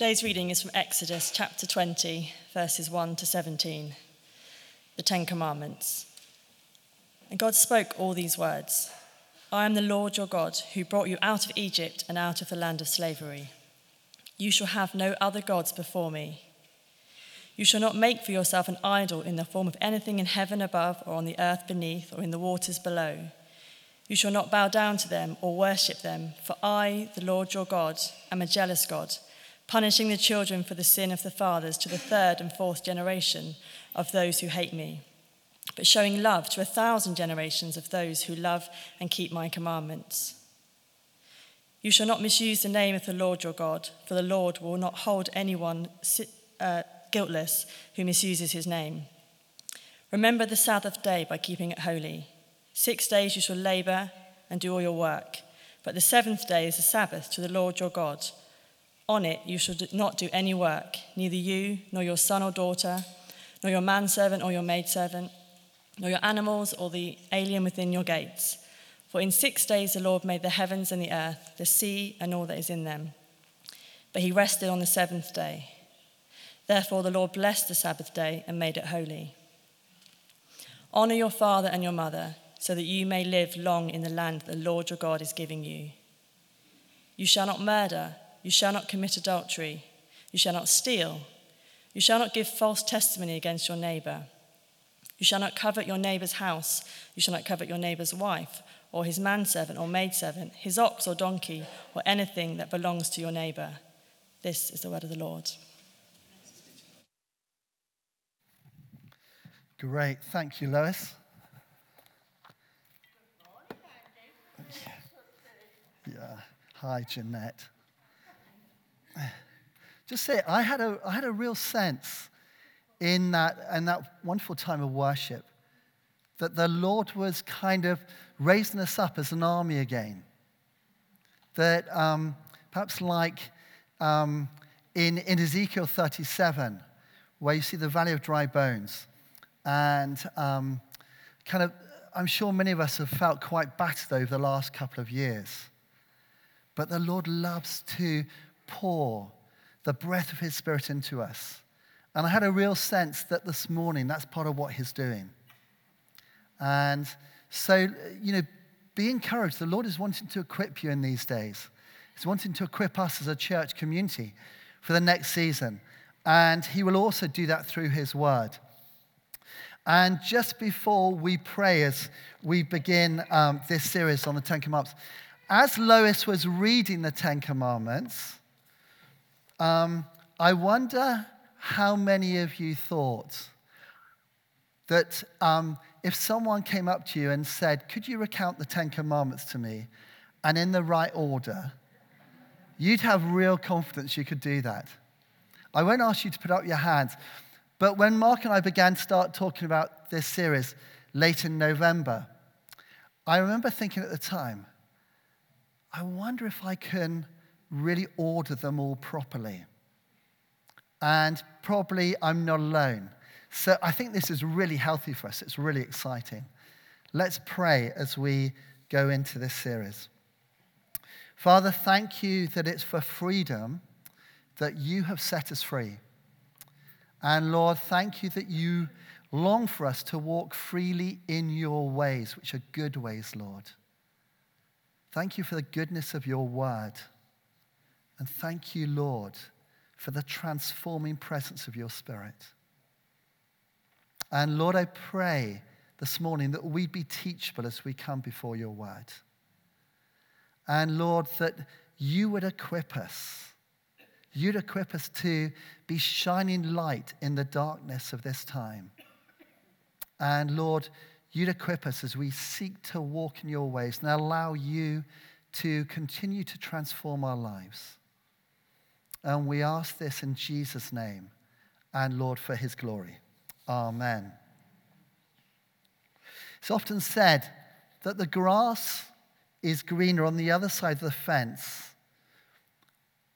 Today's reading is from Exodus chapter 20, verses 1 to 17, the Ten Commandments. And God spoke all these words I am the Lord your God, who brought you out of Egypt and out of the land of slavery. You shall have no other gods before me. You shall not make for yourself an idol in the form of anything in heaven above, or on the earth beneath, or in the waters below. You shall not bow down to them or worship them, for I, the Lord your God, am a jealous God, punishing the children for the sin of the fathers to the third and fourth generation of those who hate me, but showing love to a thousand generations of those who love and keep my commandments. You shall not misuse the name of the Lord your God, for the Lord will not hold anyone uh, guiltless who misuses his name. Remember the Sabbath day by keeping it holy. Six days you shall labor and do all your work, but the seventh day is the Sabbath to the Lord your God. On it you shall not do any work, neither you, nor your son or daughter, nor your manservant or your maidservant, nor your animals or the alien within your gates. For in six days the Lord made the heavens and the earth, the sea, and all that is in them. But he rested on the seventh day. Therefore, the Lord blessed the Sabbath day and made it holy. Honor your father and your mother, so that you may live long in the land the Lord your God is giving you. You shall not murder, you shall not commit adultery, you shall not steal, you shall not give false testimony against your neighbor. You shall not covet your neighbor's house, you shall not covet your neighbor's wife, or his manservant or maidservant, his ox or donkey, or anything that belongs to your neighbor. This is the word of the Lord. Great. Thank you, Lois. Yeah. Hi, Jeanette. Just say, I had a, I had a real sense in that, in that wonderful time of worship that the Lord was kind of raising us up as an army again. That um, perhaps like um, in, in Ezekiel 37, where you see the valley of dry bones, and um, kind of, I'm sure many of us have felt quite battered over the last couple of years. But the Lord loves to pour the breath of His Spirit into us. And I had a real sense that this morning that's part of what He's doing. And so, you know, be encouraged. The Lord is wanting to equip you in these days. He's wanting to equip us as a church community for the next season. And He will also do that through His Word. And just before we pray, as we begin um, this series on the Ten Commandments, as Lois was reading the Ten Commandments, um, I wonder how many of you thought that um, if someone came up to you and said, Could you recount the Ten Commandments to me? and in the right order, you'd have real confidence you could do that. I won't ask you to put up your hands, but when Mark and I began to start talking about this series late in November, I remember thinking at the time, I wonder if I can really order them all properly. And probably I'm not alone. So I think this is really healthy for us. It's really exciting. Let's pray as we go into this series. Father, thank you that it's for freedom that you have set us free. And Lord, thank you that you long for us to walk freely in your ways, which are good ways, Lord. Thank you for the goodness of your word. And thank you, Lord, for the transforming presence of your spirit. And Lord, I pray this morning that we'd be teachable as we come before your word. And Lord, that you would equip us You'd equip us to be shining light in the darkness of this time. And Lord, you'd equip us as we seek to walk in your ways and allow you to continue to transform our lives. And we ask this in Jesus' name and Lord for his glory. Amen. It's often said that the grass is greener on the other side of the fence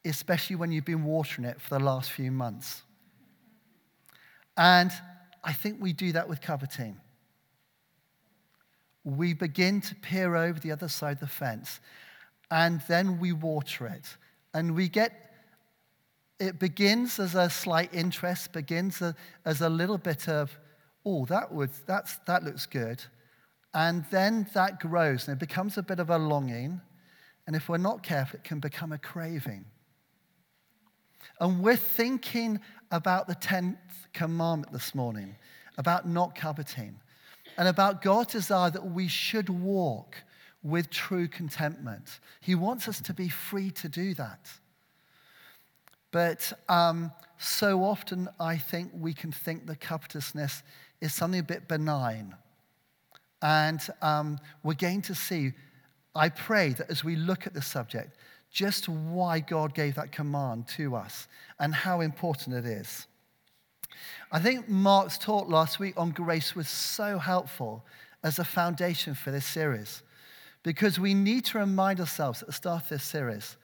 especially when you've been watering it for the last few months. And I think we do that with coveting. We begin to peer over the other side of the fence, and then we water it. And we get it begins as a slight interest, begins a, as a little bit of, oh, that, would, that's, that looks good. And then that grows and it becomes a bit of a longing. And if we're not careful, it can become a craving. And we're thinking about the 10th commandment this morning, about not coveting, and about God's desire that we should walk with true contentment. He wants us to be free to do that. But um, so often, I think we can think that covetousness is something a bit benign. And um, we're going to see, I pray that as we look at the subject, just why God gave that command to us and how important it is. I think Mark's talk last week on grace was so helpful as a foundation for this series because we need to remind ourselves at the start of this series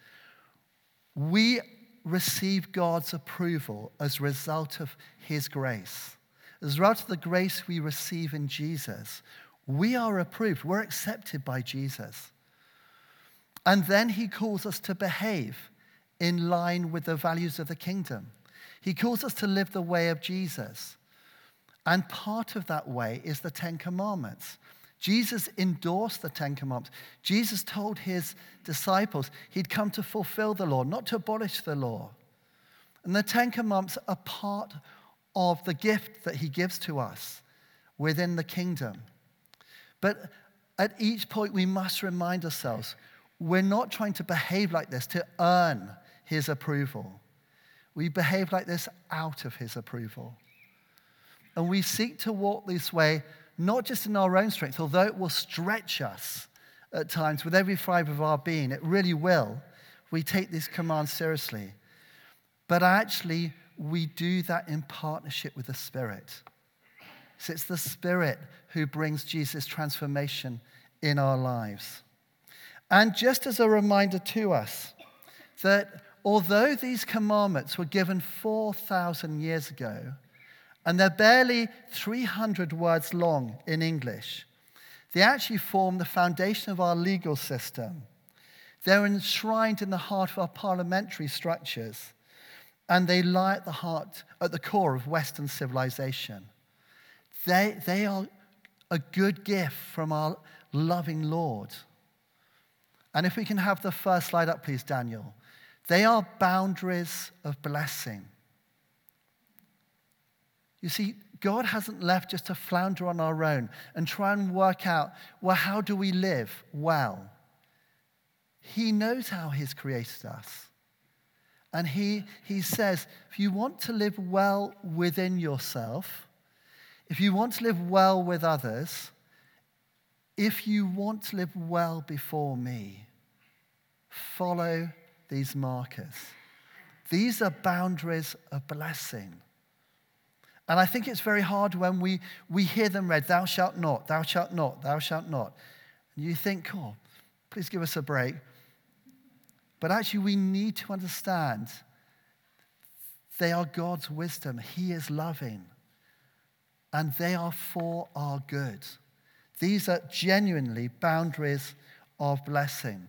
we receive God's approval as a result of His grace. As a result of the grace we receive in Jesus, we are approved, we're accepted by Jesus. And then He calls us to behave in line with the values of the kingdom. He calls us to live the way of Jesus. And part of that way is the Ten Commandments. Jesus endorsed the Ten Commandments. Jesus told his disciples he'd come to fulfill the law, not to abolish the law. And the Ten Commandments are part of the gift that he gives to us within the kingdom. But at each point, we must remind ourselves we're not trying to behave like this to earn his approval. We behave like this out of his approval. And we seek to walk this way not just in our own strength, although it will stretch us at times with every fiber of our being, it really will. We take these command seriously. But actually, we do that in partnership with the Spirit. So it's the Spirit who brings Jesus' transformation in our lives. And just as a reminder to us that although these commandments were given 4,000 years ago, and they're barely 300 words long in English. They actually form the foundation of our legal system. They're enshrined in the heart of our parliamentary structures, and they lie at the heart, at the core of Western civilization. They, they are a good gift from our loving Lord. And if we can have the first slide up, please, Daniel. They are boundaries of blessing. You see, God hasn't left just to flounder on our own and try and work out, well, how do we live well? He knows how He's created us. And he, he says, if you want to live well within yourself, if you want to live well with others, if you want to live well before me, follow these markers. These are boundaries of blessing. And I think it's very hard when we, we hear them read, thou shalt not, thou shalt not, thou shalt not. And you think, oh, please give us a break. But actually, we need to understand they are God's wisdom. He is loving. And they are for our good. These are genuinely boundaries of blessing.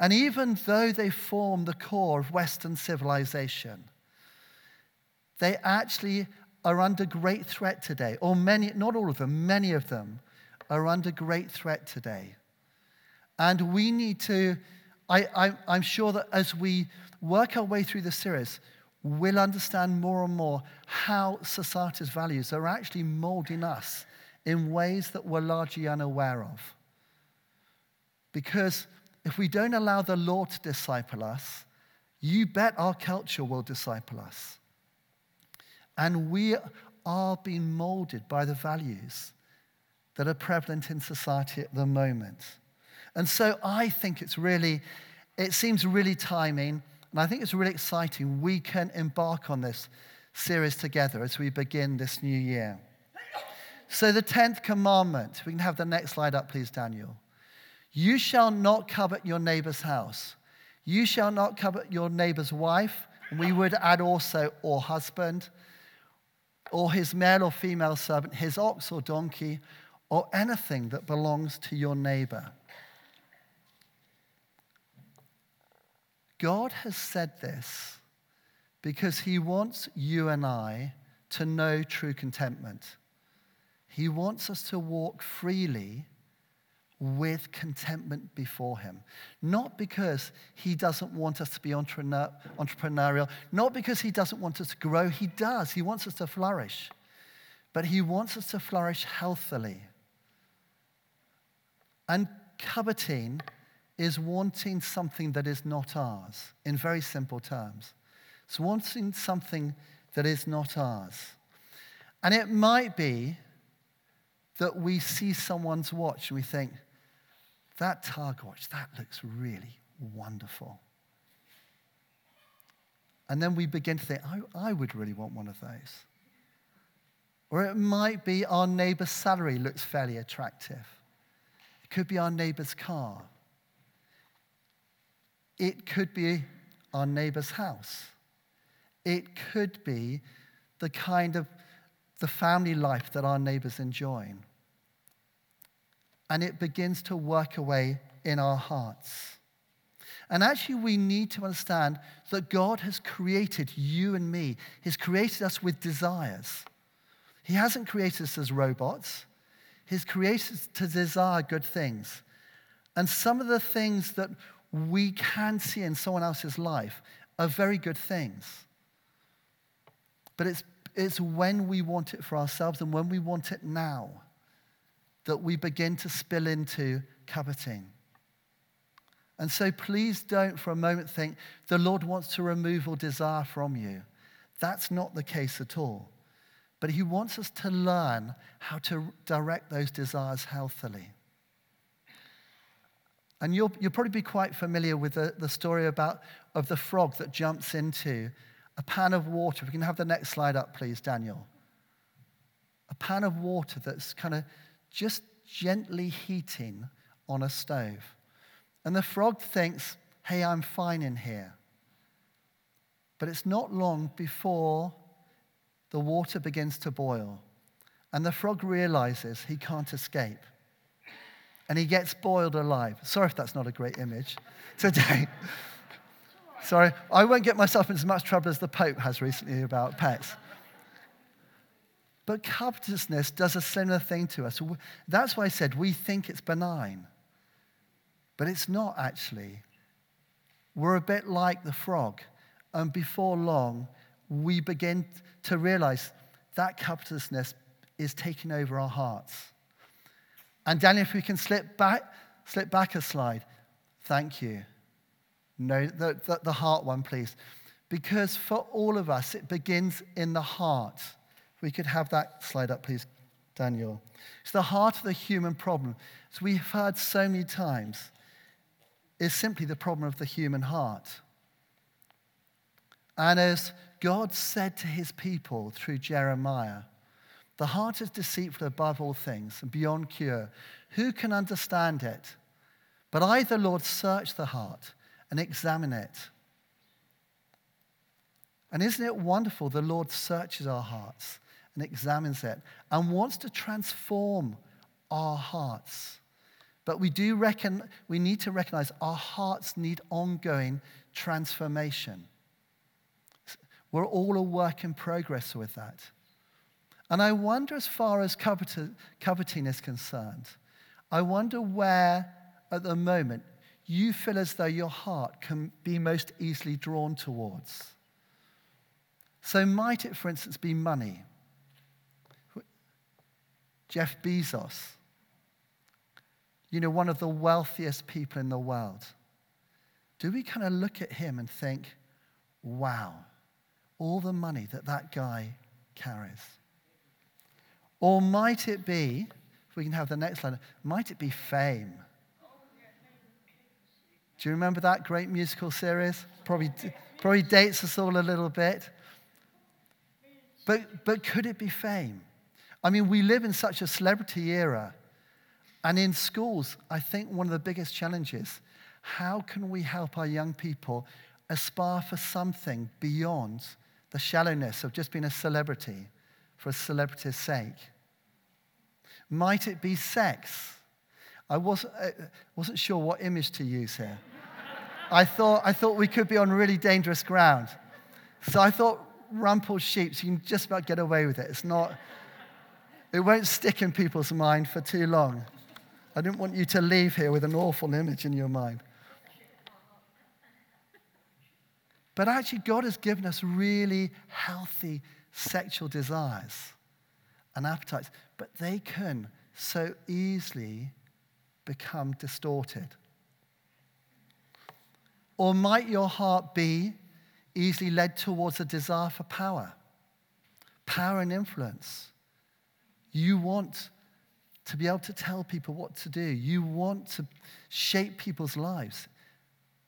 And even though they form the core of Western civilization, they actually are under great threat today, or many, not all of them, many of them are under great threat today. And we need to, I, am sure that as we work our way through the series, we'll understand more and more how society's values are actually molding us in ways that we're largely unaware of. Because if we don't allow the Lord to disciple us, you bet our culture will disciple us. And we are being molded by the values that are prevalent in society at the moment. And so I think it's really, it seems really timing, and I think it's really exciting. We can embark on this series together as we begin this new year. So, the 10th commandment, we can have the next slide up, please, Daniel. You shall not covet your neighbor's house. You shall not covet your neighbor's wife. We would add also, or husband or his male or female servant, his ox or donkey, or anything that belongs to your neighbor. God has said this because he wants you and I to know true contentment. He wants us to walk freely with contentment before him. Not because he doesn't want us to be entrepreneur, entrepreneurial, not because he doesn't want us to grow. He does. He wants us to flourish. But he wants us to flourish healthily. And coveting is wanting something that is not ours, in very simple terms. It's wanting something that is not ours. And it might be that we see someone's watch and we think, that Target watch, that looks really wonderful. And then we begin to think, I, I would really want one of those. Or it might be our neighbor's salary looks fairly attractive. It could be our neighbor's car. It could be our neighbor's house. It could be the kind of the family life that our neighbors enjoy. And it begins to work away in our hearts. And actually, we need to understand that God has created you and me. He's created us with desires. He hasn't created us as robots. He's created us to desire good things. And some of the things that we can see in someone else's life are very good things. But it's, it's when we want it for ourselves and when we want it now that we begin to spill into coveting. And so please don't for a moment think the Lord wants to remove all desire from you. That's not the case at all. But He wants us to learn how to direct those desires healthily. And you'll, you'll probably be quite familiar with the, the story about, of the frog that jumps into a pan of water. If we can have the next slide up, please, Daniel. A pan of water that's kind of just gently heating on a stove. And the frog thinks, hey, I'm fine in here. But it's not long before the water begins to boil. And the frog realizes he can't escape and he gets boiled alive. Sorry if that's not a great image today. Sorry, I won't get myself into as much trouble as the Pope has recently about pets. But covetousness does a similar thing to us. That's why I said we think it's benign. But it's not actually. We're a bit like the frog. And before long, we begin to realize that covetousness is taking over our hearts. And Daniel, if we can slip back, slip back a slide. Thank you. No, the, the, the heart one, please. Because for all of us, it begins in the heart. We could have that slide up, please, Daniel. It's the heart of the human problem. As we've heard so many times, is simply the problem of the human heart. And as God said to his people through Jeremiah, the heart is deceitful above all things and beyond cure. Who can understand it? But I, the Lord, search the heart and examine it. And isn't it wonderful? The Lord searches our hearts and examines it and wants to transform our hearts. But we do reckon, we need to recognize our hearts need ongoing transformation. We're all a work in progress with that. And I wonder, as far as coveting is concerned, I wonder where at the moment you feel as though your heart can be most easily drawn towards. So, might it, for instance, be money? Jeff Bezos, you know, one of the wealthiest people in the world. Do we kind of look at him and think, wow, all the money that that guy carries? Or might it be, if we can have the next slide, might it be fame? Do you remember that great musical series? Probably, probably dates us all a little bit. But, but could it be fame? I mean, we live in such a celebrity era. And in schools, I think one of the biggest challenges how can we help our young people aspire for something beyond the shallowness of just being a celebrity? for a celebrity's sake? Might it be sex? I wasn't, uh, wasn't sure what image to use here. I thought, I thought we could be on really dangerous ground. So I thought rumpled sheep, so you can just about get away with it. It's not, it won't stick in people's mind for too long. I didn't want you to leave here with an awful image in your mind. But actually, God has given us really healthy sexual desires and appetites, but they can so easily become distorted. Or might your heart be easily led towards a desire for power, power and influence? You want to be able to tell people what to do. You want to shape people's lives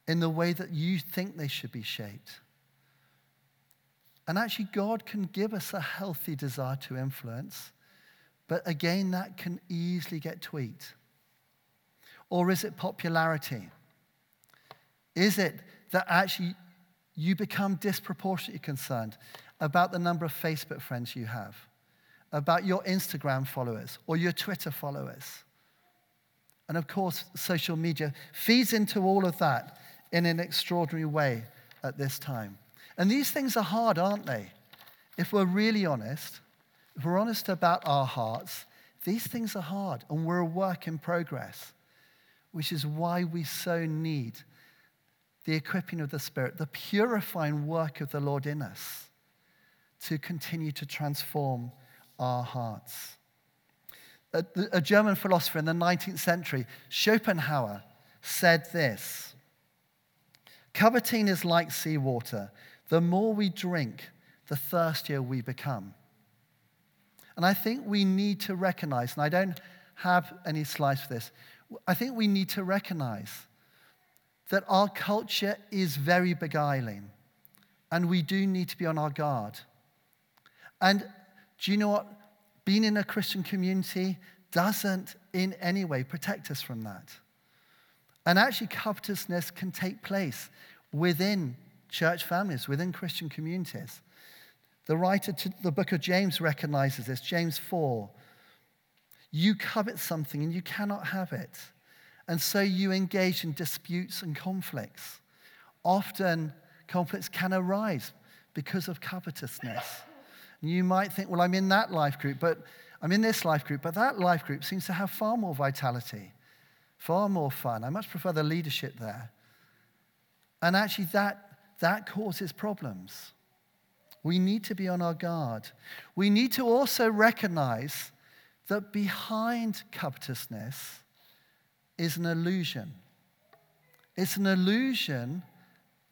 in the way that you think they should be shaped. And actually, God can give us a healthy desire to influence, but again, that can easily get tweaked. Or is it popularity? Is it that actually you become disproportionately concerned about the number of Facebook friends you have? About your Instagram followers or your Twitter followers. And of course, social media feeds into all of that in an extraordinary way at this time. And these things are hard, aren't they? If we're really honest, if we're honest about our hearts, these things are hard and we're a work in progress, which is why we so need the equipping of the Spirit, the purifying work of the Lord in us to continue to transform our hearts. A, a German philosopher in the 19th century, Schopenhauer, said this Coveting is like seawater. The more we drink, the thirstier we become. And I think we need to recognize, and I don't have any slides for this, I think we need to recognize that our culture is very beguiling, and we do need to be on our guard. And do you know what? Being in a Christian community doesn't in any way protect us from that. And actually, covetousness can take place within church families, within Christian communities. The writer to the book of James recognizes this, James 4. You covet something and you cannot have it. And so you engage in disputes and conflicts. Often, conflicts can arise because of covetousness. You might think, well, I'm in that life group, but I'm in this life group, but that life group seems to have far more vitality, far more fun. I much prefer the leadership there. And actually, that, that causes problems. We need to be on our guard. We need to also recognize that behind covetousness is an illusion. It's an illusion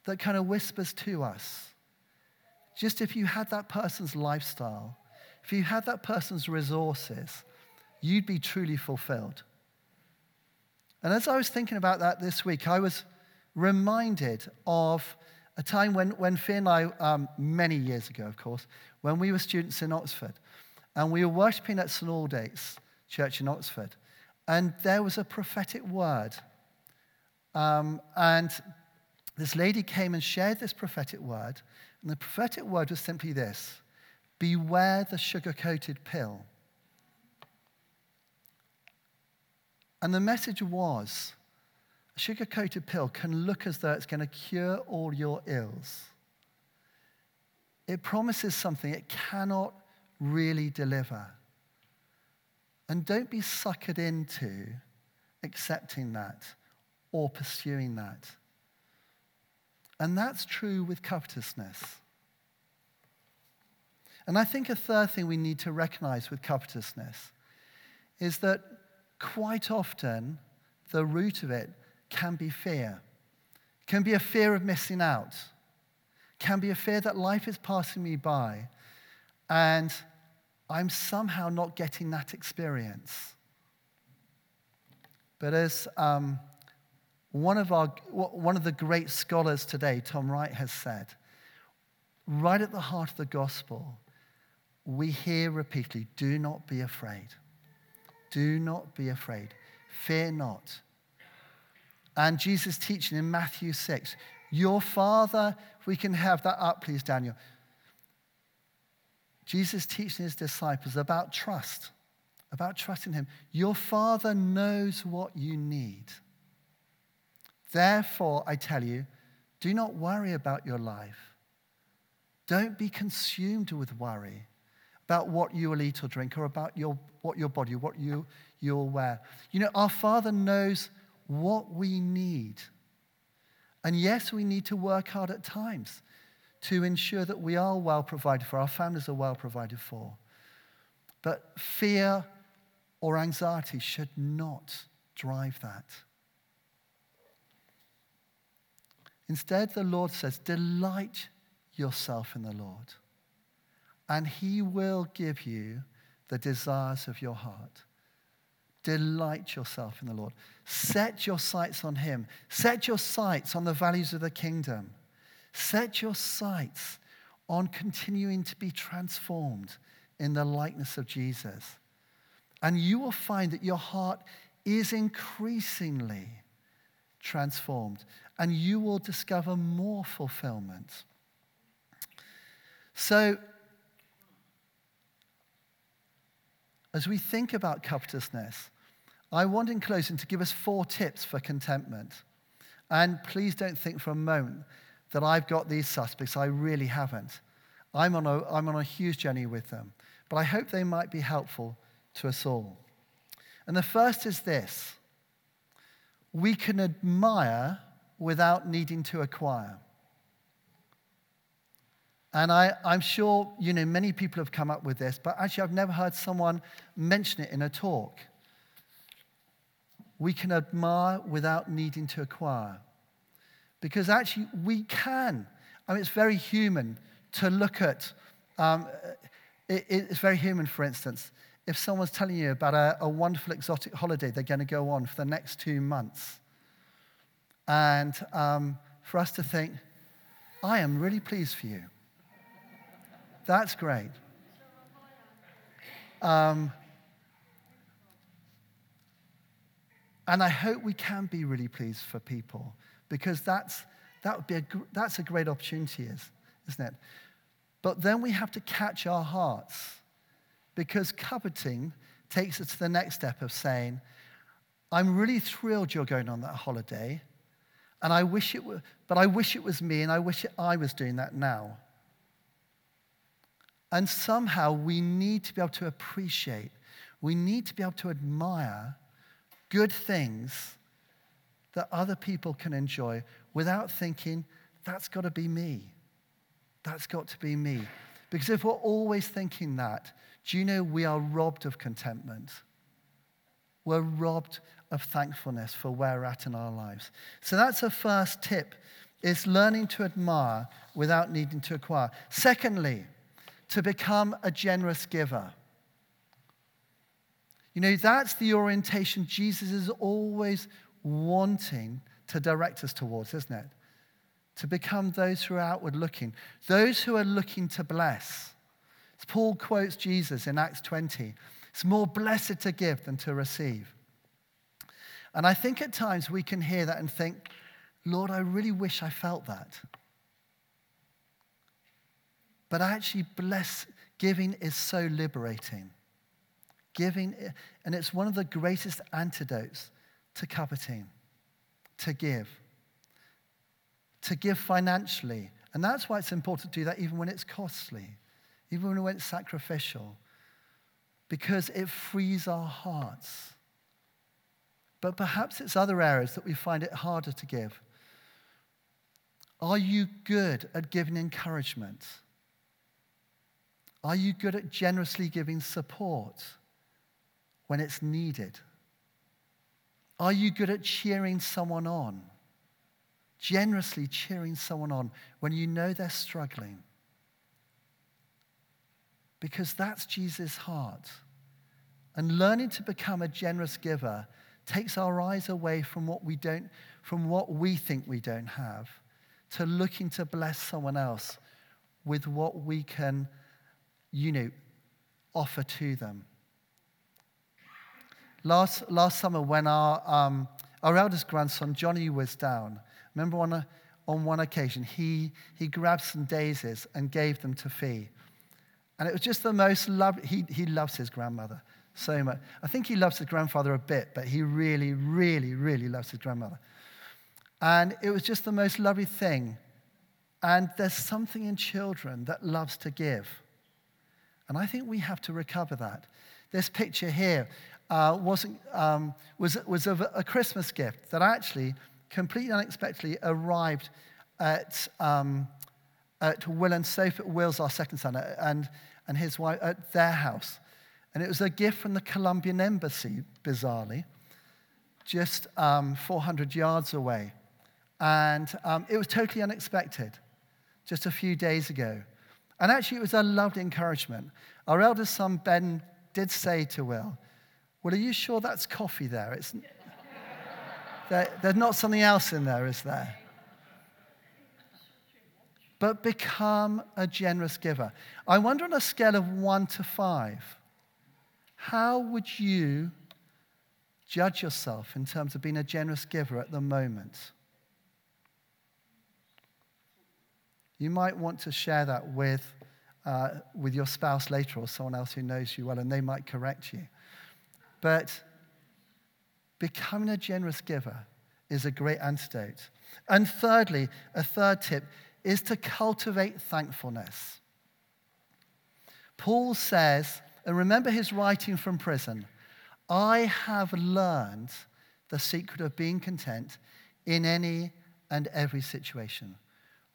that kind of whispers to us just if you had that person's lifestyle, if you had that person's resources, you'd be truly fulfilled. And as I was thinking about that this week, I was reminded of a time when, when Finn and I, um, many years ago, of course, when we were students in Oxford, and we were worshipping at St. Aldate's Church in Oxford, and there was a prophetic word. Um, and this lady came and shared this prophetic word, and the prophetic word was simply this Beware the sugar coated pill. And the message was a sugar coated pill can look as though it's going to cure all your ills. It promises something it cannot really deliver. And don't be suckered into accepting that or pursuing that. And that's true with covetousness. And I think a third thing we need to recognize with covetousness is that quite often the root of it can be fear. Can be a fear of missing out. Can be a fear that life is passing me by and I'm somehow not getting that experience. But as um, one of, our, one of the great scholars today, Tom Wright, has said, right at the heart of the gospel, we hear repeatedly do not be afraid. Do not be afraid. Fear not. And Jesus' teaching in Matthew 6, your Father, we can have that up, please, Daniel. Jesus teaching his disciples about trust, about trusting him. Your Father knows what you need. Therefore, I tell you, do not worry about your life, Don't be consumed with worry about what you will eat or drink or about your, what your body, what you, you'll wear. You know, our Father knows what we need. And yes, we need to work hard at times to ensure that we are well provided for, our families are well provided for. But fear or anxiety should not drive that. Instead, the Lord says, Delight yourself in the Lord, and He will give you the desires of your heart. Delight yourself in the Lord. Set your sights on Him. Set your sights on the values of the kingdom. Set your sights on continuing to be transformed in the likeness of Jesus. And you will find that your heart is increasingly transformed, and you will discover more fulfillment. So, as we think about covetousness, I want in closing to give us four tips for contentment. And please don't think for a moment that I've got these suspects. I really haven't. I'm on a, I'm on a huge journey with them. But I hope they might be helpful to us all. And the first is this we can admire without needing to acquire. And I, am sure, you know, many people have come up with this, but actually I've never heard someone mention it in a talk. We can admire without needing to acquire. Because actually we can. I mean, it's very human to look at, um, it, it's very human, for instance, if someone's telling you about a, a wonderful exotic holiday they're going to go on for the next two months, and um, for us to think, I am really pleased for you. That's great. Um, and I hope we can be really pleased for people because that's, that would be a, that's a great opportunity, is, isn't it? But then we have to catch our hearts because coveting takes us to the next step of saying, I'm really thrilled you're going on that holiday, and I wish it were, but I wish it was me, and I wish it, I was doing that now. And somehow we need to be able to appreciate, we need to be able to admire good things that other people can enjoy without thinking, that's got to be me. That's got to be me. Because if we're always thinking that, do you know we are robbed of contentment? We're robbed of thankfulness for where we're at in our lives. So that's a first tip, is learning to admire without needing to acquire. Secondly, to become a generous giver. You know, that's the orientation Jesus is always wanting to direct us towards, isn't it? To become those who are outward looking, those who are looking to bless. As Paul quotes Jesus in Acts 20 it's more blessed to give than to receive. And I think at times we can hear that and think, Lord, I really wish I felt that. But actually, bless, giving is so liberating. Giving, and it's one of the greatest antidotes to coveting, to give, to give financially. And that's why it's important to do that even when it's costly, even when it's sacrificial, because it frees our hearts. But perhaps it's other areas that we find it harder to give. Are you good at giving encouragement? Are you good at generously giving support when it's needed? Are you good at cheering someone on? Generously cheering someone on when you know they're struggling? Because that's Jesus' heart. And learning to become a generous giver takes our eyes away from what we don't, from what we think we don't have, to looking to bless someone else with what we can you know, offer to them. Last, last summer, when our, um, our eldest grandson, Johnny, was down, remember on, a, on one occasion, he, he grabbed some daisies and gave them to Fee. And it was just the most lovely, he, he loves his grandmother so much. I think he loves his grandfather a bit, but he really, really, really loves his grandmother. And it was just the most lovely thing And there's something in children that loves to give. And I think we have to recover that. This picture here uh, wasn't, um, was, was of a Christmas gift that actually completely unexpectedly arrived at, um, at Will and Sophie, Will's our second son, and, and his wife at their house. And it was a gift from the Colombian embassy, bizarrely, just um, 400 yards away. And um, it was totally unexpected just a few days ago. And actually, it was a lovely encouragement. Our eldest son, Ben, did say to Will, Well, are you sure that's coffee there? It's, there there's not something else in there, is there? But become a generous giver. I wonder on a scale of one to five, how would you judge yourself in terms of being a generous giver at the moment? You might want to share that with, uh, with your spouse later or someone else who knows you well, and they might correct you. But becoming a generous giver is a great antidote. And thirdly, a third tip is to cultivate thankfulness. Paul says, and remember his writing from prison I have learned the secret of being content in any and every situation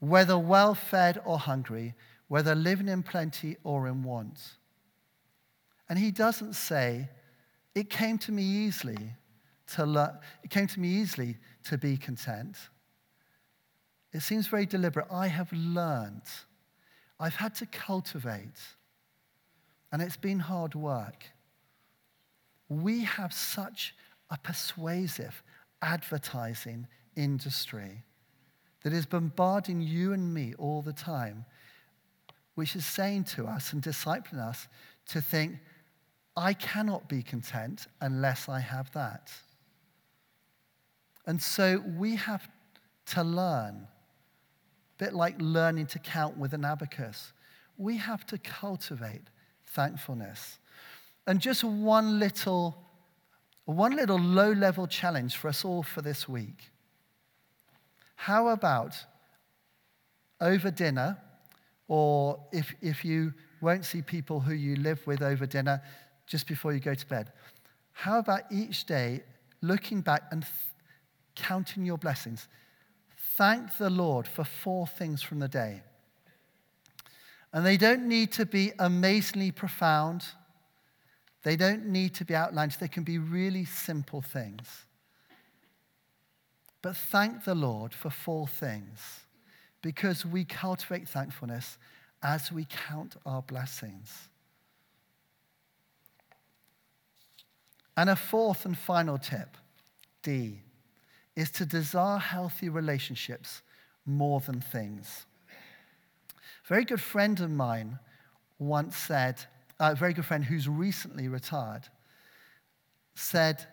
whether well fed or hungry, whether living in plenty or in want. And he doesn't say, it came to me easily to it came to me easily to be content. It seems very deliberate. I have learned. I've had to cultivate. And it's been hard work. We have such a persuasive advertising industry that is bombarding you and me all the time, which is saying to us and discipling us to think, I cannot be content unless I have that. And so we have to learn, bit like learning to count with an abacus. We have to cultivate thankfulness. And just one little, one little low level challenge for us all for this week how about over dinner, or if, if you won't see people who you live with over dinner, just before you go to bed? How about each day looking back and th- counting your blessings? Thank the Lord for four things from the day. And they don't need to be amazingly profound. They don't need to be outlined. They can be really simple things. But thank the Lord for four things because we cultivate thankfulness as we count our blessings. And a fourth and final tip, D, is to desire healthy relationships more than things. A very good friend of mine once said, a very good friend who's recently retired, said,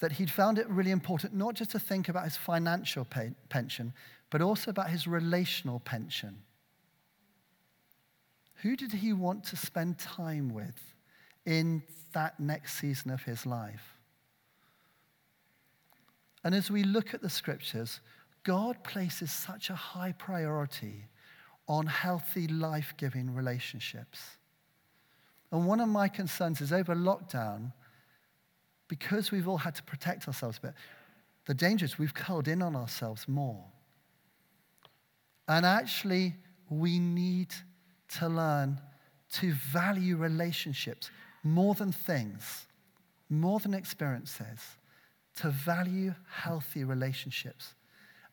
that he'd found it really important not just to think about his financial pay- pension, but also about his relational pension. Who did he want to spend time with in that next season of his life? And as we look at the scriptures, God places such a high priority on healthy, life giving relationships. And one of my concerns is over lockdown, because we've all had to protect ourselves a bit, the danger is we've curled in on ourselves more. And actually, we need to learn to value relationships more than things, more than experiences, to value healthy relationships.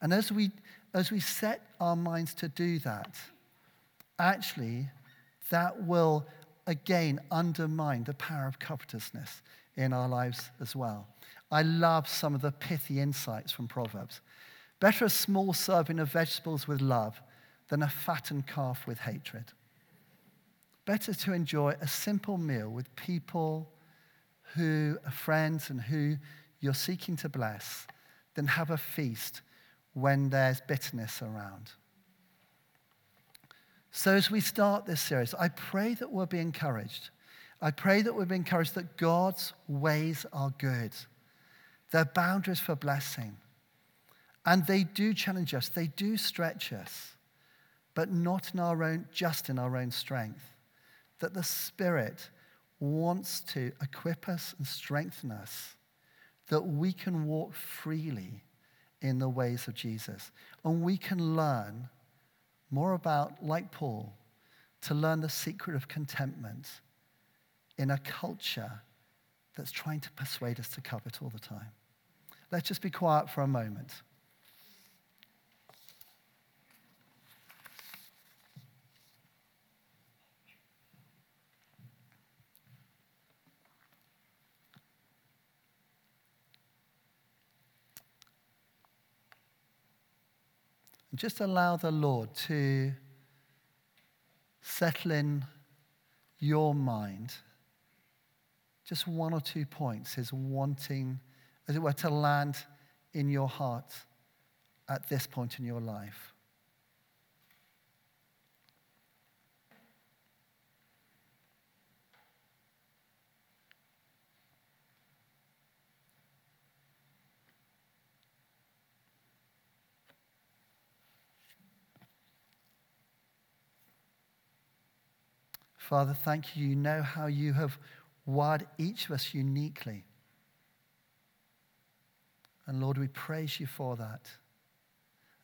And as we, as we set our minds to do that, actually, that will again undermine the power of covetousness in our lives as well. I love some of the pithy insights from Proverbs. Better a small serving of vegetables with love than a fattened calf with hatred. Better to enjoy a simple meal with people who are friends and who you're seeking to bless than have a feast when there's bitterness around. So, as we start this series, I pray that we'll be encouraged I pray that we'll be encouraged that God's ways are good. They're boundaries for blessing. And they do challenge us, they do stretch us. but not in our own, just in our own strength. That the Spirit wants to equip us and strengthen us, that we can walk freely in the ways of Jesus. And we can learn more about, like Paul, to learn the secret of contentment in a culture that's trying to persuade us to covet all the time. Let's just be quiet for a moment. And just allow the Lord to settle in your mind just one or two points is wanting, as it were, to land in your heart at this point in your life. Father, thank you. You know how you have wired each of us uniquely. And Lord, we praise you for that.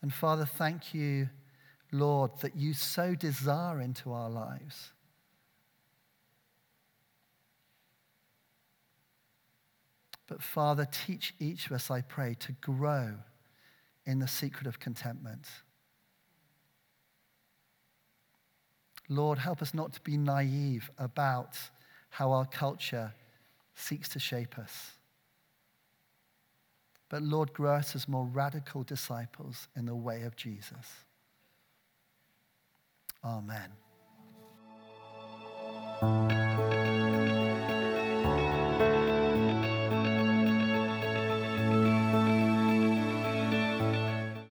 And Father, thank you, Lord, that you so desire into our lives. But Father, teach each of us, I pray, to grow in the secret of contentment. Lord, help us not to be naive about how our culture seeks to shape us. But Lord, grow us as more radical disciples in the way of Jesus. Amen.